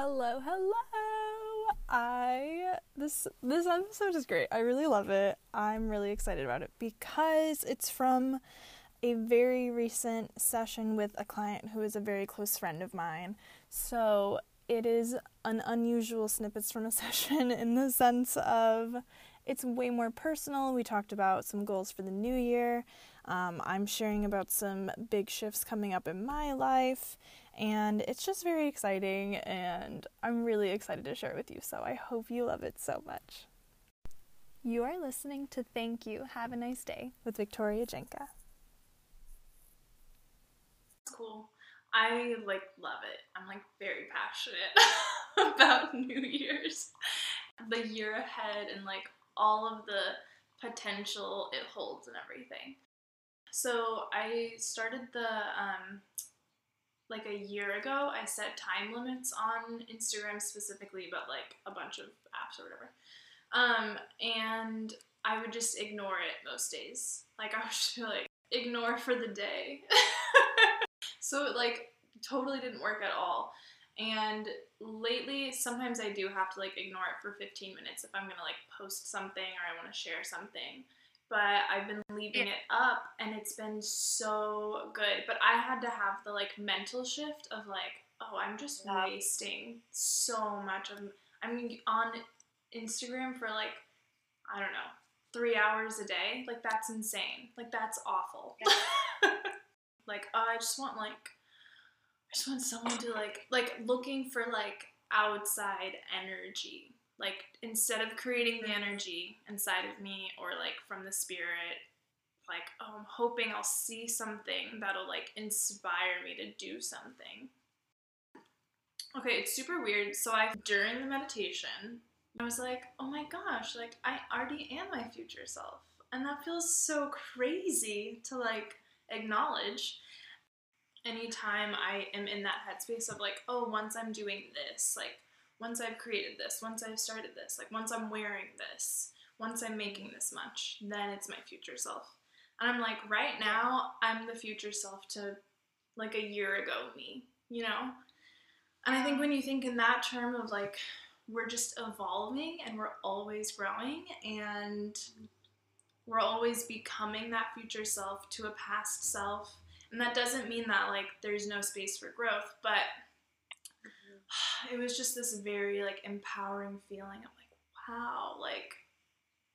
Hello, hello. I this this episode is great. I really love it. I'm really excited about it because it's from a very recent session with a client who is a very close friend of mine. So, it is an unusual snippets from a session in the sense of it's way more personal. We talked about some goals for the new year. Um, I'm sharing about some big shifts coming up in my life, and it's just very exciting, and I'm really excited to share it with you. So I hope you love it so much. You are listening to Thank You, Have a Nice Day with Victoria Jenka. It's cool. I like love it. I'm like very passionate about New Year's, the year ahead, and like all of the potential it holds and everything. So I started the um, like a year ago. I set time limits on Instagram specifically, but like a bunch of apps or whatever. Um, and I would just ignore it most days. Like I would just be like, ignore for the day. so it like totally didn't work at all. And lately, sometimes I do have to like ignore it for 15 minutes if I'm gonna like post something or I want to share something but I've been leaving it up and it's been so good. But I had to have the like mental shift of like, oh, I'm just yeah. wasting so much of I'm on Instagram for like I don't know, 3 hours a day. Like that's insane. Like that's awful. Yeah. like oh, I just want like I just want someone to like like looking for like outside energy like instead of creating the mm. energy inside of me or like from the spirit like oh i'm hoping i'll see something that'll like inspire me to do something. Okay it's super weird. So i during the meditation i was like oh my gosh like i already am my future self. And that feels so crazy to like acknowledge anytime i am in that headspace of like oh once i'm doing this like once I've created this, once I've started this, like once I'm wearing this, once I'm making this much, then it's my future self. And I'm like, right now, I'm the future self to like a year ago me, you know? And I think when you think in that term of like, we're just evolving and we're always growing and we're always becoming that future self to a past self. And that doesn't mean that like there's no space for growth, but it was just this very like empowering feeling of like wow like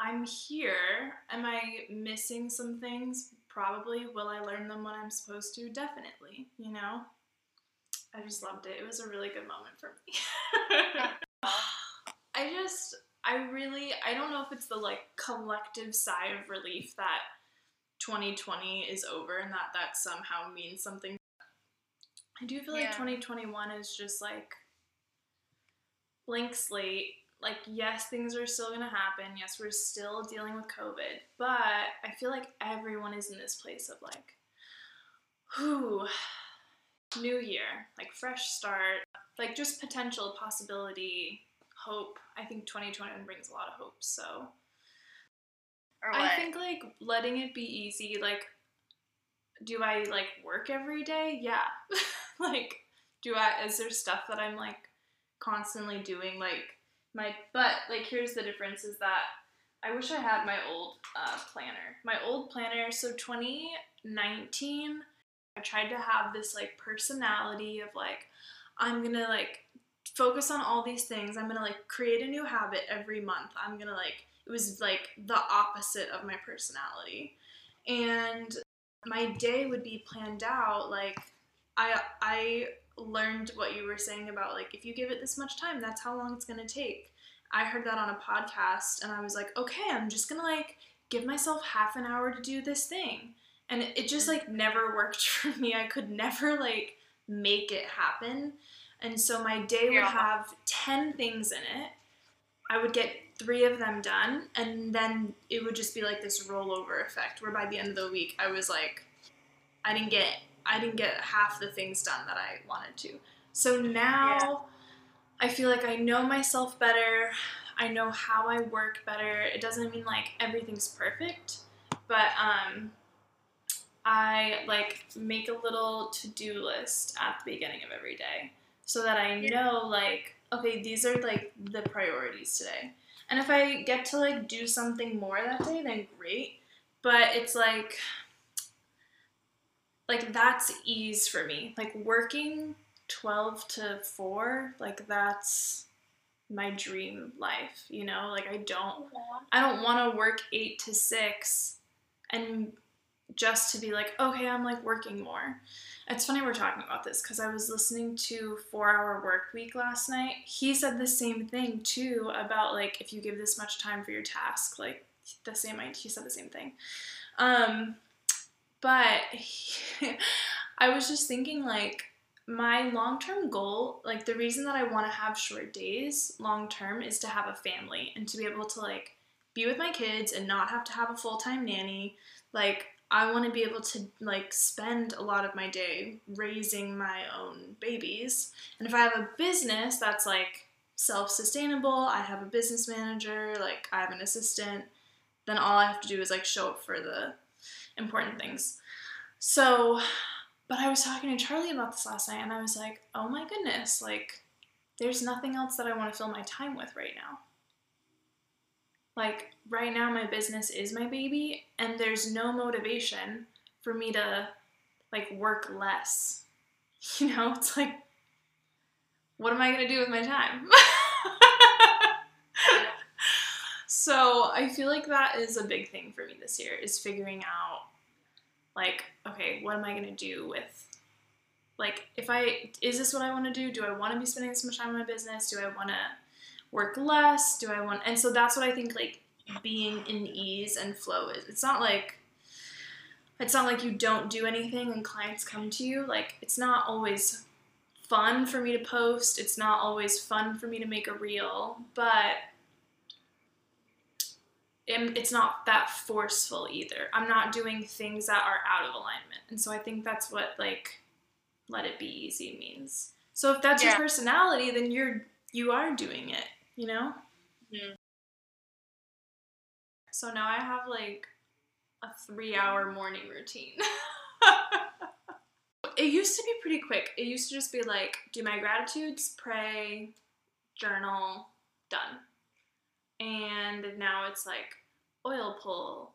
i'm here. Am i missing some things? Probably. Will i learn them when i'm supposed to? Definitely you know? I just loved it. It was a really good moment for me. I just i really i don't know if it's the like collective sigh of relief that 2020 is over and that that somehow means something I do feel like 2021 is just like blank slate. Like, yes, things are still gonna happen. Yes, we're still dealing with COVID, but I feel like everyone is in this place of like, whew, new year, like fresh start, like just potential, possibility, hope. I think 2021 brings a lot of hope. So, I think like letting it be easy, like do I like work every day? Yeah. like, do I, is there stuff that I'm like constantly doing? Like, my, but like, here's the difference is that I wish I had my old uh, planner. My old planner, so 2019, I tried to have this like personality of like, I'm gonna like focus on all these things. I'm gonna like create a new habit every month. I'm gonna like, it was like the opposite of my personality. And my day would be planned out like I I learned what you were saying about like if you give it this much time, that's how long it's gonna take. I heard that on a podcast and I was like, okay, I'm just gonna like give myself half an hour to do this thing. And it, it just mm. like never worked for me. I could never like make it happen. And so my day would have 10 things in it. I would get three of them done, and then it would just be like this rollover effect where by the end of the week I was like, I didn't get I didn't get half the things done that I wanted to. So now yeah. I feel like I know myself better. I know how I work better. It doesn't mean like everything's perfect, but um I like make a little to-do list at the beginning of every day. so that I know like okay, these are like the priorities today. And if I get to like do something more that day, then great. But it's like like that's ease for me. Like working 12 to 4, like that's my dream life, you know? Like I don't I don't want to work 8 to 6 and just to be like, okay, I'm like working more. It's funny we're talking about this because I was listening to Four Hour Work Week last night. He said the same thing too about like if you give this much time for your task, like the same. He said the same thing. Um, but he, I was just thinking like my long term goal, like the reason that I want to have short days long term is to have a family and to be able to like be with my kids and not have to have a full time nanny. Like I want to be able to like spend a lot of my day raising my own babies. And if I have a business that's like self-sustainable, I have a business manager, like I have an assistant, then all I have to do is like show up for the important things. So, but I was talking to Charlie about this last night and I was like, "Oh my goodness, like there's nothing else that I want to fill my time with right now." Like right now my business is my baby and there's no motivation for me to like work less. You know, it's like what am I going to do with my time? so, I feel like that is a big thing for me this year is figuring out like okay, what am I to do with like if I is this what I want to do? Do I want to be spending this much time on my business? Do I want to work less? Do I want and so that's what I think like being in ease and flow is. It's not like it's not like you don't do anything and clients come to you. Like it's not always fun for me to post. It's not always fun for me to make a reel, but it's not that forceful either. I'm not doing things that are out of alignment. And so I think that's what like let it be easy means. So if that's yeah. your personality, then you're you are doing it, you know? Mm-hmm. So now I have like a three hour morning routine. it used to be pretty quick. It used to just be like, do my gratitudes, pray, journal, done. And now it's like oil pull,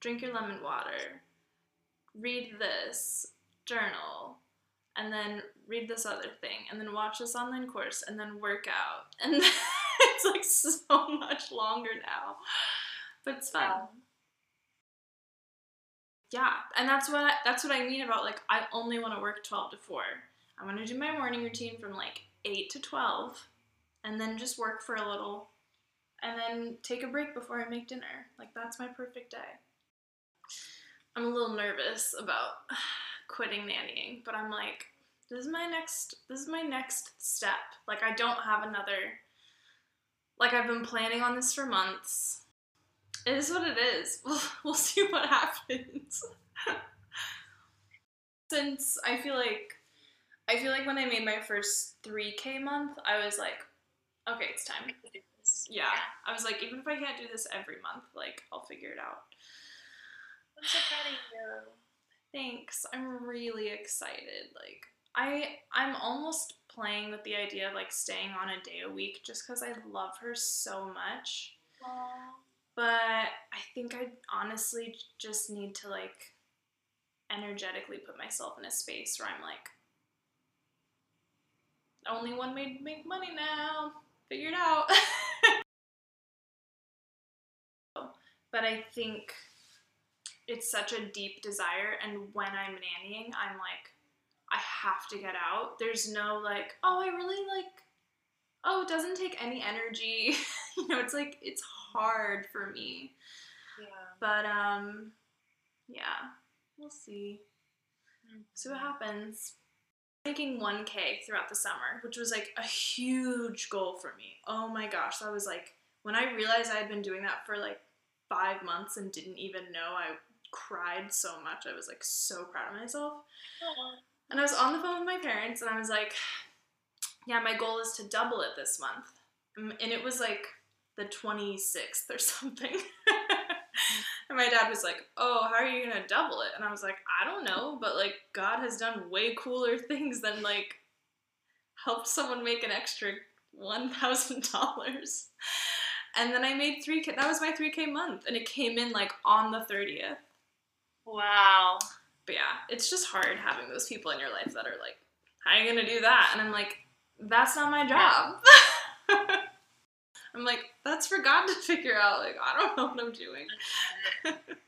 drink your lemon water, read this, journal, and then read this other thing, and then watch this online course, and then work out. And it's like so much longer now but it's fun. Yeah. yeah, and that's what I, that's what I mean about like I only want to work twelve to four. I want to do my morning routine from like eight to twelve, and then just work for a little, and then take a break before I make dinner. Like that's my perfect day. I'm a little nervous about quitting nannying, but I'm like, this is my next this is my next step. Like I don't have another like I've been planning on this for months it is what it is. We'll, we'll see what happens. Since I feel like I feel like when I made my first 3k month, I was like, okay, it's time. Yeah. I was like, even if I can't do this every month, like I'll figure it out. I'm so proud of you. Thanks. I'm really excited. Like I I'm almost playing with the idea of like staying on a day a week just because I love her so much. Aww. But I think I honestly just need to like energetically put myself in a space where I'm like, only one way to make money now. Figure it out. but I think it's such a deep desire, and when I'm nannying, I'm like, I have to get out. There's no like, oh, I really like, oh, it doesn't take any energy. you know, it's like, it's hard for me. Yeah. But um yeah, we'll see. Mm-hmm. See what happens. Making 1K throughout the summer, which was like a huge goal for me. Oh my gosh, that was like when I realized I had been doing that for like five months and didn't even know, I cried so much. I was like so proud of myself. Aww. And I was on the phone with my parents and I was like, yeah, my goal is to double it this month. And it was like the 26th or something. and my dad was like, Oh, how are you going to double it? And I was like, I don't know, but like, God has done way cooler things than like help someone make an extra one thousand dollars, and then I made three k. That was my three k month, and it came in like on the thirtieth. Wow. But yeah, it's just hard having those people in your life that are like, "How are you gonna do that?" And I'm like, "That's not my job." I'm like, "That's for God to figure out." Like, I don't know what I'm doing.